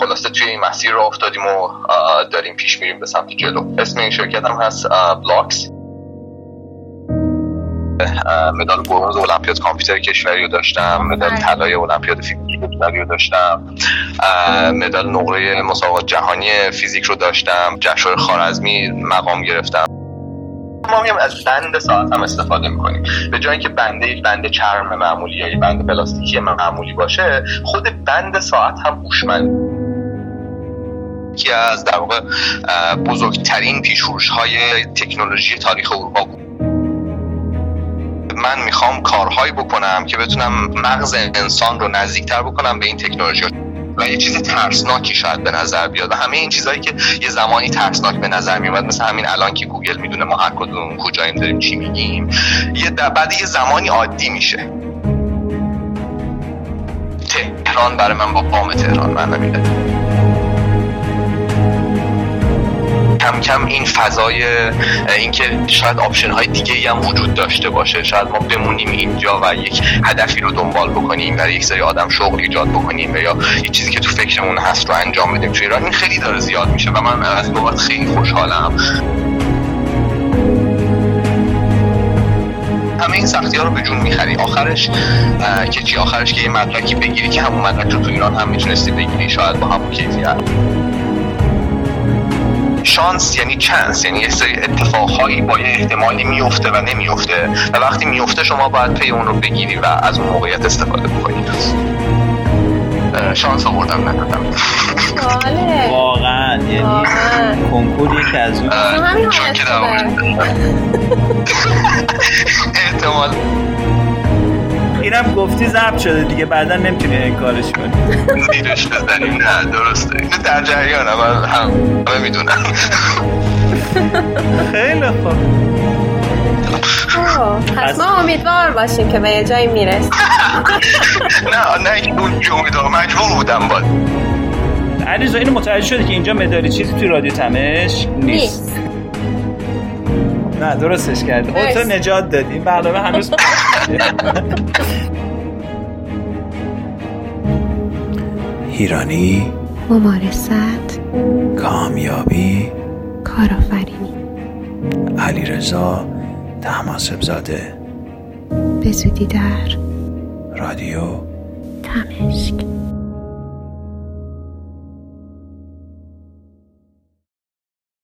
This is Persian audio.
خلاصه توی این مسیر رو افتادیم و داریم پیش میریم به سمت جلو. اسم این شرکت هم هست بلاکس. مدال برونز المپیاد کامپیوتر کشوری رو داشتم مدال بله. طلای المپیاد فیزیک کشوری رو داشتم. مدال نقره مسابقات جهانی فیزیک رو داشتم جشنواره خوارزمی مقام گرفتم. ما میگم از بند ساعت هم استفاده می‌کنیم. به جای اینکه بند یک بند چرم معمولی یا یک بند پلاستیکی معمولی باشه خود بند ساعت هم هوشمند. که از در واقع بزرگترین پیشورش های تکنولوژی تاریخ اروپا بود. من می‌خوام کارهایی بکنم که بتونم مغز انسان رو نزدیکتر بکنم به این تکنولوژی. و یه چیز ترسناکی شاید به نظر بیاد. و همه این چیزهایی که یه زمانی ترسناک به نظر میومد مثل همین الان که گوگل می‌دونه ما هر کدوم کجاییم داریم چی میگیم یه بعد یه زمانی عادی میشه. تهران برای من با قام تهران من نمیده کم کم این فضای اینکه شاید آپشن های دیگه ای هم وجود داشته باشه. شاید ما بمونیم اینجا و یک هدفی رو دنبال بکنیم برای یک سری آدم شغل ایجاد بکنیم یا یه چیزی که تو فکرمون هست رو انجام بدیم. توی ایران این خیلی داره زیاد میشه و من از این خیلی خوشحالم. همه این سختی ها رو به جون می‌خری آخرش که چی؟ آخرش که یه مدرکی بگیری که همون مدرک رو تو ایران هم می‌تونستی بگیری. شاید با همون کیفیت. شانس یعنی چانس یعنی یه سری اتفاقهایی با یه احتمالی میفته و نمیفته و وقتی میفته شما باید پی اون رو بگیری و از اون موقعیت استفاده بکنید شانس آوردم ندادم واقعا یعنی کنکور یکی از اون. چون که در احتمال. اینم گفتی ضبط شده دیگه بعدا نمی‌تونی این کارش کنی. زیرش بزنیم. نه درسته. اینو در جریان هم همه می‌دونم. خیلی خوب. پس ما امیدوار باشیم که به یه جایی میرس نه نه اون امیدوار مجبور بودم باید علیزا اینو متوجه شده که اینجا مداری چیزی توی رادیو تمش نیست. نه درستش کردی. خودتو نجات دادی. برنامه هنوز ایرانی ممارست کامیابی کارآفرینی. علی رضا تماسب زاده به زودی در رادیو تمشک.